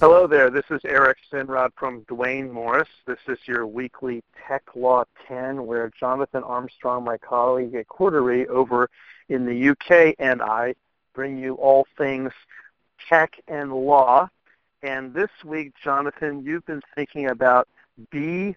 Hello there. This is Eric Sinrod from Duane Morris. This is your weekly Tech Law 10, where Jonathan Armstrong, my colleague at Cordery over in the UK, and I bring you all things tech and law. And this week, Jonathan, you've been thinking about BYOD.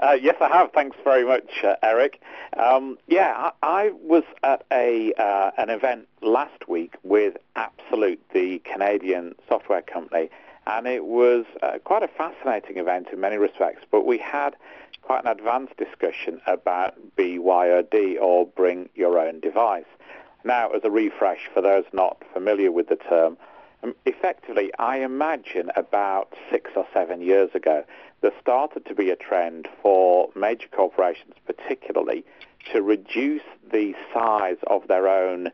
Uh, yes, I have. Thanks very much, uh, Eric. Um, yeah, I, I, was at a uh, an event last week with Absolute, the Canadian software company, and it was uh, quite a fascinating event in many respects. But we had quite an advanced discussion about BYOD, or Bring Your Own Device. Now, as a refresh for those not familiar with the term, effectively, I imagine about six or seven years ago, there started to be a trend for major corporations, particularly, to reduce the size of their own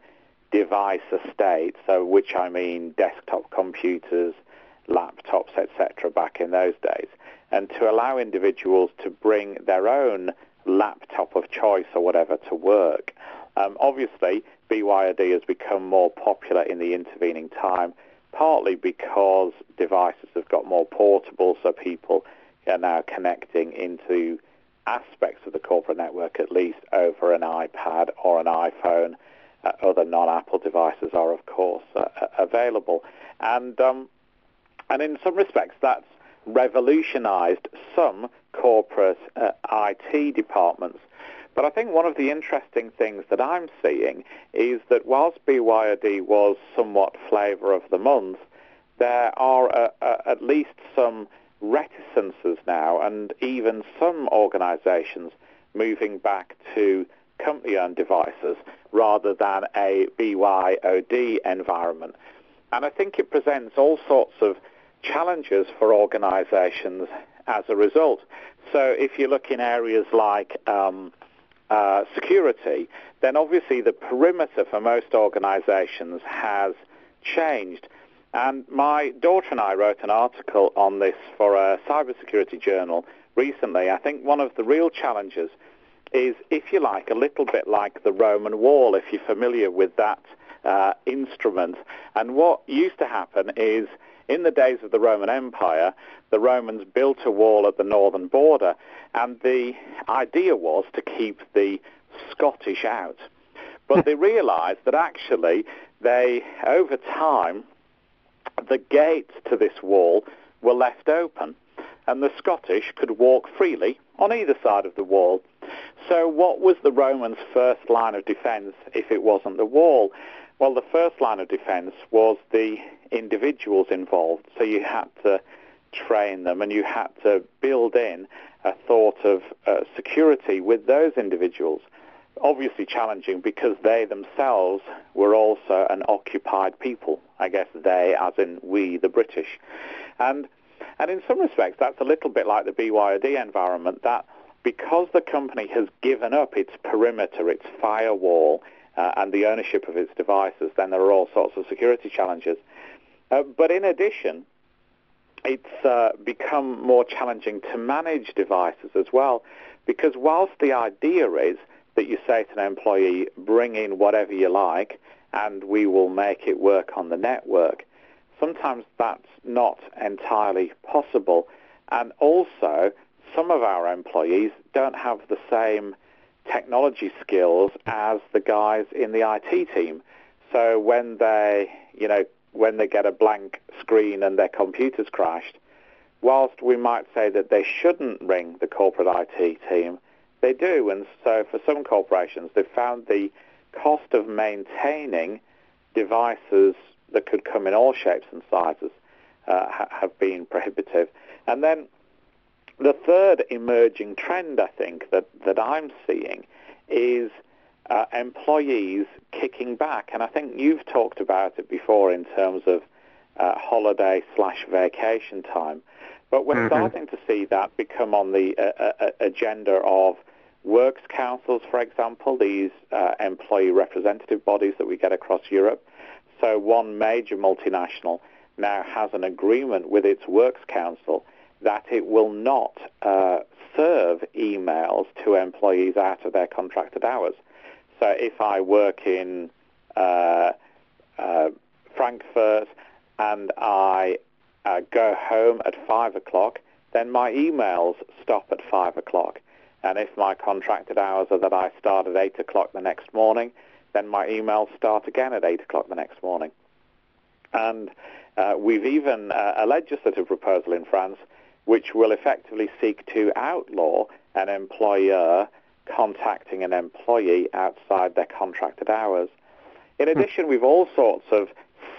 device estate, so which I mean desktop computers, laptops, etc., back in those days, and to allow individuals to bring their own laptop of choice or whatever to work. Um, obviously, BYOD has become more popular in the intervening time, partly because devices have got more portable, so people are now connecting into aspects of the corporate network, at least over an iPad or an iPhone. Uh, other non-Apple devices are, of course, uh, uh, available, and um, and in some respects, that's revolutionized some corporate uh, IT departments. But I think one of the interesting things that I'm seeing is that whilst BYOD was somewhat flavour of the month, there are uh, uh, at least some reticences now, and even some organisations moving back to company-owned devices rather than a BYOD environment. And I think it presents all sorts of challenges for organisations as a result. So if you look in areas like um, uh, security, then obviously the perimeter for most organizations has changed. And my daughter and I wrote an article on this for a cybersecurity journal recently. I think one of the real challenges is, if you like, a little bit like the Roman wall, if you're familiar with that uh, instrument. And what used to happen is, in the days of the Roman Empire, the Romans built a wall at the northern border, and the idea was to keep the Scottish out. But they realized that actually they, over time, the gates to this wall were left open, and the Scottish could walk freely on either side of the wall. So what was the Romans' first line of defense if it wasn't the wall? Well, the first line of defense was the individuals involved. So you had to train them and you had to build in a thought of uh, security with those individuals obviously challenging because they themselves were also an occupied people. I guess they, as in we, the British. And, and in some respects, that's a little bit like the BYOD environment, that because the company has given up its perimeter, its firewall, uh, and the ownership of its devices, then there are all sorts of security challenges. Uh, but in addition, it's uh, become more challenging to manage devices as well, because whilst the idea is that you say to an employee, bring in whatever you like and we will make it work on the network. Sometimes that's not entirely possible. And also, some of our employees don't have the same technology skills as the guys in the IT team. So when they, you know, when they get a blank screen and their computer's crashed, whilst we might say that they shouldn't ring the corporate IT team, they do, and so for some corporations, they've found the cost of maintaining devices that could come in all shapes and sizes uh, ha- have been prohibitive. And then the third emerging trend, I think, that, that I'm seeing is uh, employees kicking back. And I think you've talked about it before in terms of uh, holiday slash vacation time. But we're mm-hmm. starting to see that become on the uh, uh agenda of works councils, for example, these uh, employee representative bodies that we get across Europe. So one major multinational now has an agreement with its works council that it will not uh, serve emails to employees out of their contracted hours. So if I work in, uh, uh, Frankfurt and I uh, go home at 5 o'clock, then my emails stop at 5 o'clock. And if my contracted hours are that I start at 8 o'clock the next morning, then my emails start again at 8 o'clock the next morning. And uh, we've even uh, a legislative proposal in France which will effectively seek to outlaw an employer contacting an employee outside their contracted hours. In hmm. addition, we've all sorts of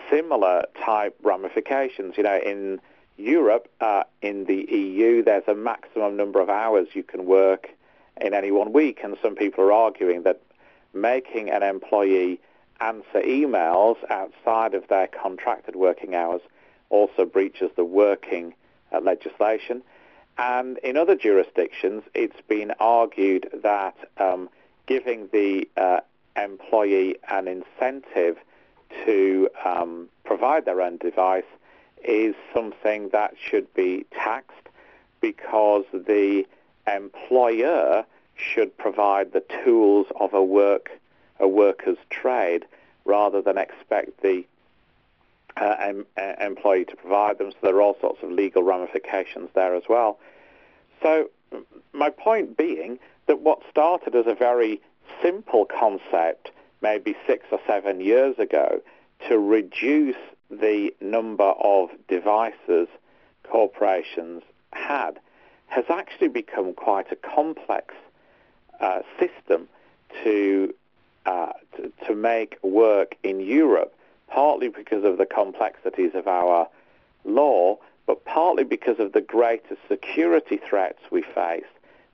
similar type ramifications. You know, in Europe, uh, in the EU, there's a maximum number of hours you can work in any one week, and some people are arguing that making an employee answer emails outside of their contracted working hours also breaches the working uh, legislation. And in other jurisdictions, it's been argued that um, giving the uh, employee an incentive to um, provide their own device is something that should be taxed because the employer should provide the tools of a work a worker's trade rather than expect the uh, uh, employee to provide them. So there are all sorts of legal ramifications there as well. So my point being that what started as a very simple concept maybe six or seven years ago to reduce the number of devices corporations had has actually become quite a complex uh, system to, uh, to, to make work in Europe, partly because of the complexities of our law, but partly because of the greater security threats we face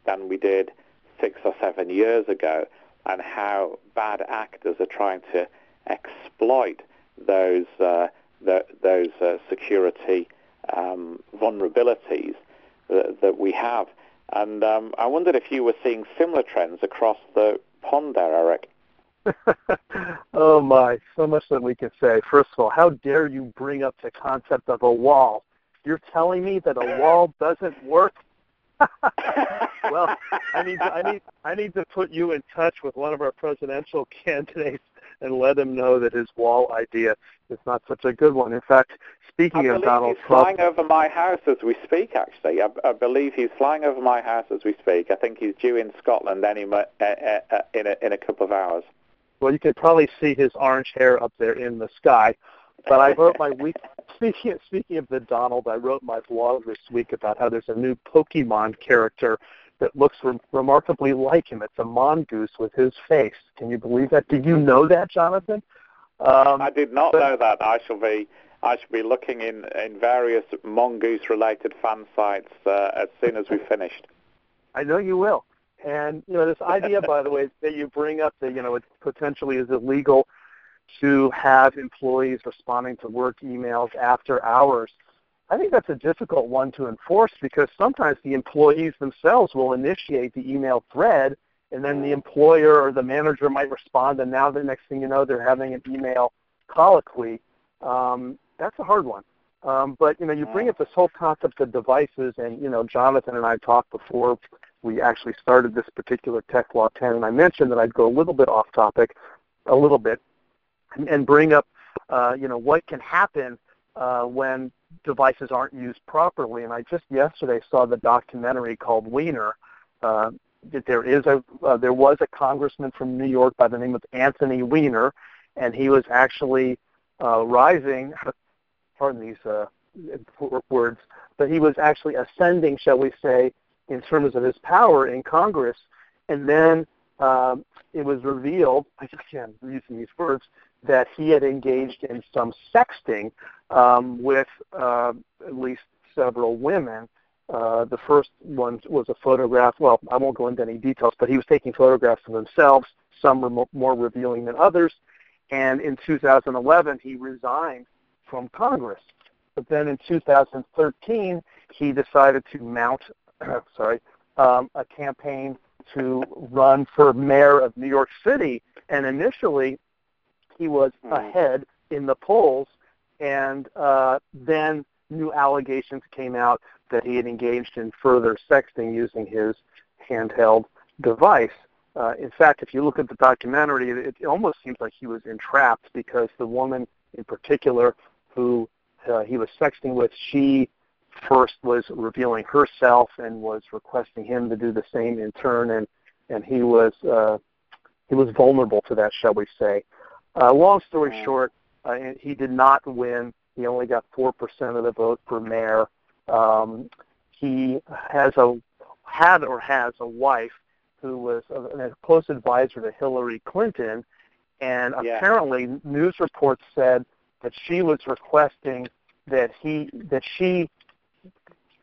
than we did six or seven years ago, and how bad actors are trying to exploit those uh, the, those uh, security um, vulnerabilities that, that, we have. And um, I wondered if you were seeing similar trends across the pond there, Eric. oh my, so much that we can say. First of all, how dare you bring up the concept of a wall? You're telling me that a wall doesn't work? well, I need to, I need I need to put you in touch with one of our presidential candidates and let him know that his wall idea is not such a good one. In fact, speaking of Donald he's Trump, flying over my house as we speak. Actually, I, I, believe he's flying over my house as we speak. I think he's due in Scotland any uh, uh, uh, in a in a couple of hours. Well, you can probably see his orange hair up there in the sky. But I wrote my week. Speaking of, speaking of the Donald, I wrote my blog this week about how there's a new Pokemon character that looks re- remarkably like him. It's a mongoose with his face. Can you believe that? Did you know that, Jonathan? Um, I did not but, know that. I shall be I shall be looking in in various mongoose related fan sites uh, as soon as we've finished. I know you will. And you know this idea, by the way, that you bring up that you know it potentially is illegal to have employees responding to work emails after hours. I think that's a difficult one to enforce because sometimes the employees themselves will initiate the email thread and then the employer or the manager might respond and now the next thing you know they're having an email colloquy. Um, that's a hard one. Um, but you know, you bring up this whole concept of devices, and you know, Jonathan and I talked before we actually started this particular Tech Law 10, and I mentioned that I'd go a little bit off topic, a little bit, and, and bring up, uh, you know, what can happen uh, when devices aren't used properly. And I just yesterday saw the documentary called Weiner. Uh, there is a uh, there was a congressman from New York by the name of Anthony Weiner, and he was actually uh, rising. Pardon these uh, words, but he was actually ascending, shall we say, in terms of his power in Congress. And then um, it was revealed, again using these words, that he had engaged in some sexting um, with uh, at least several women. Uh, the first one was a photograph. Well, I won't go into any details, but he was taking photographs of themselves. Some were mo- more revealing than others. And in 2011, he resigned from Congress. But then in 2013, he decided to mount, sorry, um, a campaign to run for mayor of New York City. And initially, he was mm-hmm. ahead in the polls, and uh, then new allegations came out that he had engaged in further sexting using his handheld device. uh, in fact, if you look at the documentary, it, it almost seems like he was entrapped because the woman in particular who uh, he was sexting with, she first was revealing herself and was requesting him to do the same in turn, and and he was uh, he was vulnerable to that, shall we say? Uh, long story short, uh, he did not win. He only got four percent of the vote for mayor. Um, he has a had or has a wife who was a, a close advisor to Hillary Clinton, and yeah. apparently news reports said that she was requesting that he that she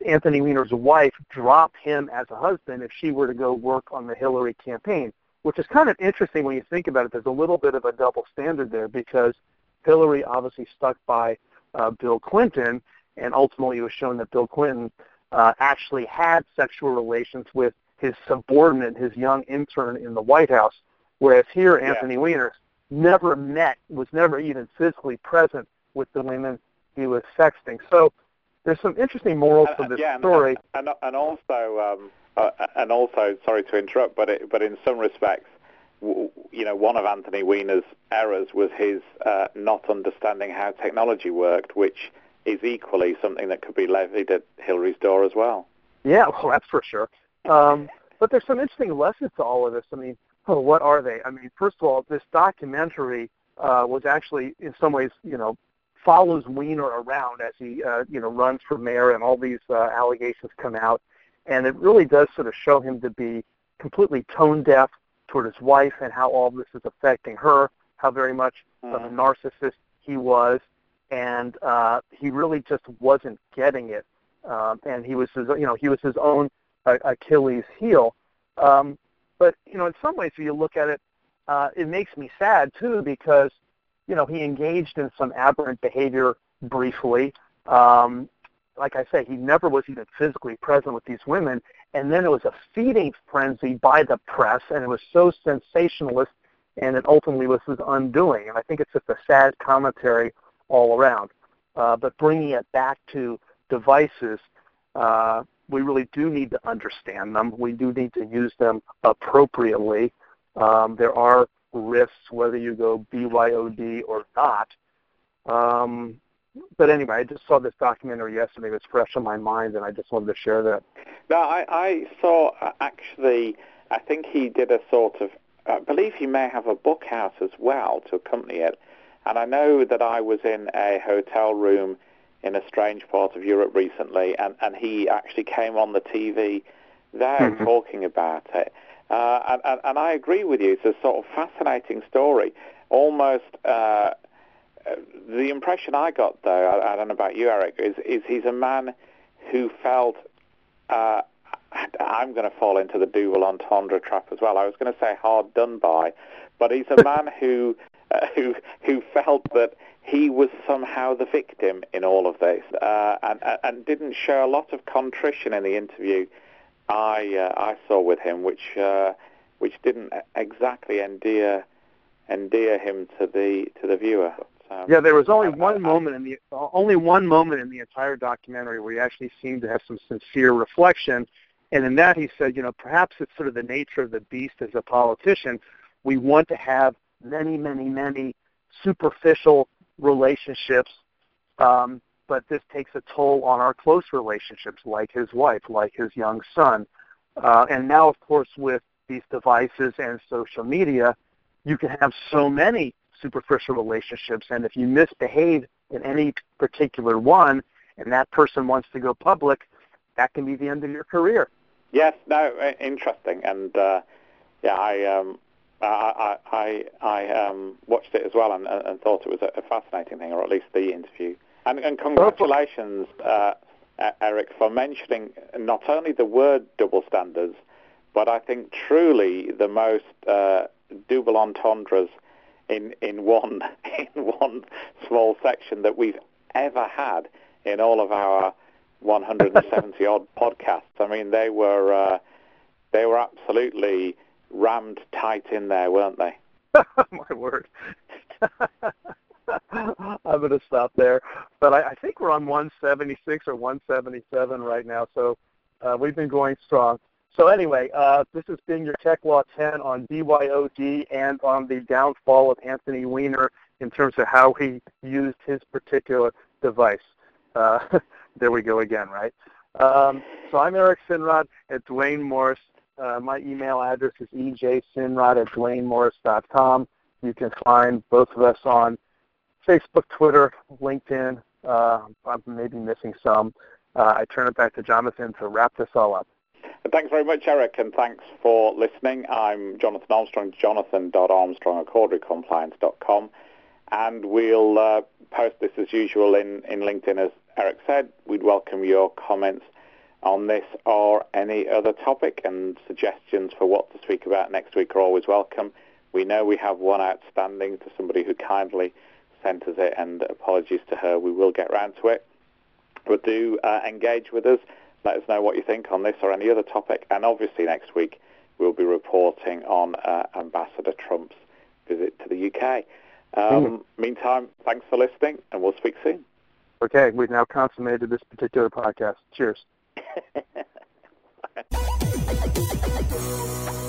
Anthony Weiner's wife drop him as a husband if she were to go work on the Hillary campaign, which is kind of interesting when you think about it. There's a little bit of a double standard there because Hillary obviously stuck by uh, Bill Clinton, and ultimately it was shown that Bill Clinton uh, actually had sexual relations with his subordinate, his young intern in the White House, whereas here yeah. Anthony Weiner never met, was never even physically present with the women he was sexting. So there's some interesting morals to this yeah, story. And, and, also, um, uh, and also, sorry to interrupt, but it, but in some respects, w- you know, one of Anthony Weiner's errors was his uh, not understanding how technology worked, which is equally something that could be levied at Hillary's door as well. Yeah, well, that's for sure. Um, but there's some interesting lessons to all of this. I mean, oh, what are they? I mean, first of all, this documentary uh, was actually, in some ways, you know, follows Weiner around as he, uh, you know, runs for mayor and all these uh, allegations come out. And it really does sort of show him to be completely tone deaf toward his wife and how all this is affecting her, how very much mm. of a narcissist he was. And uh, he really just wasn't getting it. Um, and he was his, you know, he was his own uh, Achilles heel. Um, but you know, in some ways, if you look at it, uh, it makes me sad too because you know, he engaged in some aberrant behavior briefly. Um, like I say, he never was even physically present with these women. And then it was a feeding frenzy by the press, and it was so sensationalist, and it ultimately was his undoing. And I think it's just a sad commentary all around. Uh, but bringing it back to devices, uh, we really do need to understand them. We do need to use them appropriately. Um, there are risks whether you go BYOD or not. Um, but anyway, I just saw this documentary yesterday. It was fresh on my mind, and I just wanted to share that. No, I, I saw uh, actually. I think he did a sort of. I believe he may have a book out as well to accompany it. And I know that I was in a hotel room in a strange part of Europe recently, and, and he actually came on the TV there mm-hmm. talking about it. Uh, and, and, I agree with you. It's a sort of fascinating story. Almost uh, the impression I got, though, I, I, don't know about you, Eric, is, is he's a man who felt. Uh, I'm going to fall into the double entendre trap as well. I was going to say hard done by, but he's a man who uh, who who felt that he was somehow the victim in all of this, uh, and and didn't show a lot of contrition in the interview I uh, I saw with him, which uh, which didn't exactly endear endear him to the to the viewer. Um, yeah, there was only one moment in the only one moment in the entire documentary where he actually seemed to have some sincere reflection, and in that he said, you know, perhaps it's sort of the nature of the beast as a politician. We want to have many, many, many superficial relationships um, but this takes a toll on our close relationships, like his wife, like his young son. Uh, and now, of course, with these devices and social media, you can have so many superficial relationships, and if you misbehave in any particular one, and that person wants to go public, that can be the end of your career. Yes, no, interesting, and uh, yeah, I um, I I I um, watched it as well and, and thought it was a fascinating thing, or at least the interview and, and congratulations, uh, Eric, for mentioning not only the word double standards, but I think truly the most uh, double entendres in in one in one small section that we've ever had in all of our 170 odd podcasts. I mean, they were uh, they were absolutely rammed tight in there, weren't they? My word. I'm going to stop there. But I, I think we're on 176 or 177 right now, so uh, we've been going strong. so anyway, uh, this has been your Tech Law 10 on BYOD and on the downfall of Anthony Weiner in terms of how he used his particular device. Uh, there we go again, right? Um, so I'm Eric Sinrod at Duane Morris. Uh, my email address is ejsinrod at duanemorris.com. You can find both of us on Facebook, Twitter, LinkedIn. Uh, I'm maybe missing some. Uh, I turn it back to Jonathan to wrap this all up. Thanks very much, Eric, and thanks for listening. I'm Jonathan Armstrong, jonathan.armstrong at corderycompliance.com, and we'll uh, post this as usual in, in LinkedIn, as Eric said. We'd welcome your comments on this or any other topic, and suggestions for what to speak about next week are always welcome. We know we have one outstanding to somebody who kindly sent us it, and apologies to her. We will get round to it. But do uh, engage with us. Let us know what you think on this or any other topic. And obviously next week we'll be reporting on uh, Ambassador Trump's visit to the UK. Um, mm. Meantime, thanks for listening, and we'll speak soon. Okay, we've now consummated this particular podcast. Cheers.